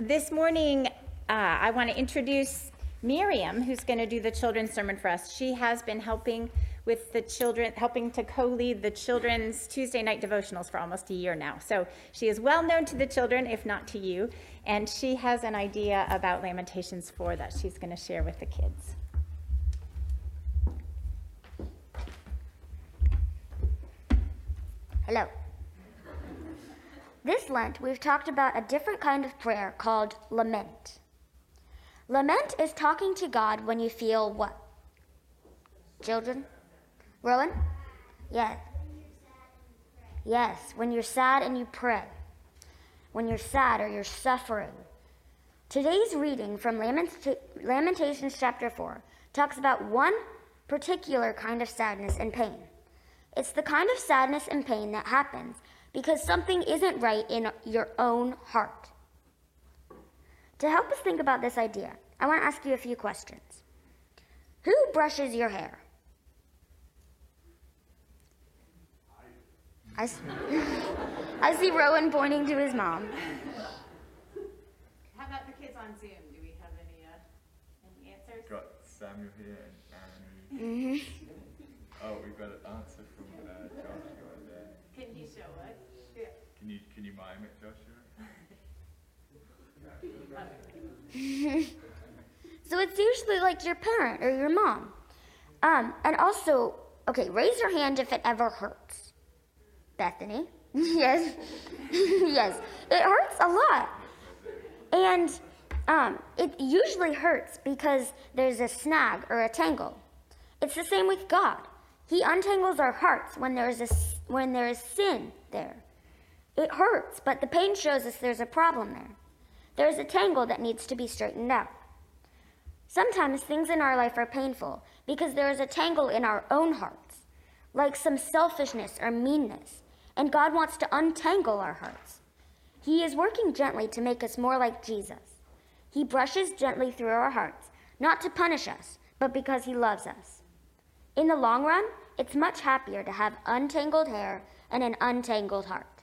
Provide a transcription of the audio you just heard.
this morning, uh, I want to introduce Miriam, who's going to do the children's sermon for us. She has been helping with the children, helping to co lead the children's Tuesday night devotionals for almost a year now. So she is well known to the children, if not to you, and she has an idea about Lamentations 4 that she's going to share with the kids. Hello. This Lent, we've talked about a different kind of prayer called lament. Lament is talking to God when you feel what? Children? Rowan? Yes. Yes, when you're sad and you pray. When you're sad or you're suffering. Today's reading from Lamentations chapter 4 talks about one particular kind of sadness and pain. It's the kind of sadness and pain that happens because something isn't right in your own heart. To help us think about this idea, I want to ask you a few questions. Who brushes your hair? I, I see Rowan pointing to his mom. How about the kids on Zoom? Do we have any, uh, any answers? Got Samuel here and Annie. Mm-hmm. Oh, we've got an answer from uh, Joshua there. Can you show us? Yeah. Can you can you mime it, Joshua? so it's usually like your parent or your mom. Um, and also, okay, raise your hand if it ever hurts. Bethany. yes. yes. It hurts a lot. And um, it usually hurts because there's a snag or a tangle. It's the same with God. He untangles our hearts when there is a, when there is sin there. It hurts, but the pain shows us there's a problem there. There's a tangle that needs to be straightened out. Sometimes things in our life are painful because there is a tangle in our own hearts, like some selfishness or meanness, and God wants to untangle our hearts. He is working gently to make us more like Jesus. He brushes gently through our hearts, not to punish us, but because He loves us. In the long run, it's much happier to have untangled hair and an untangled heart.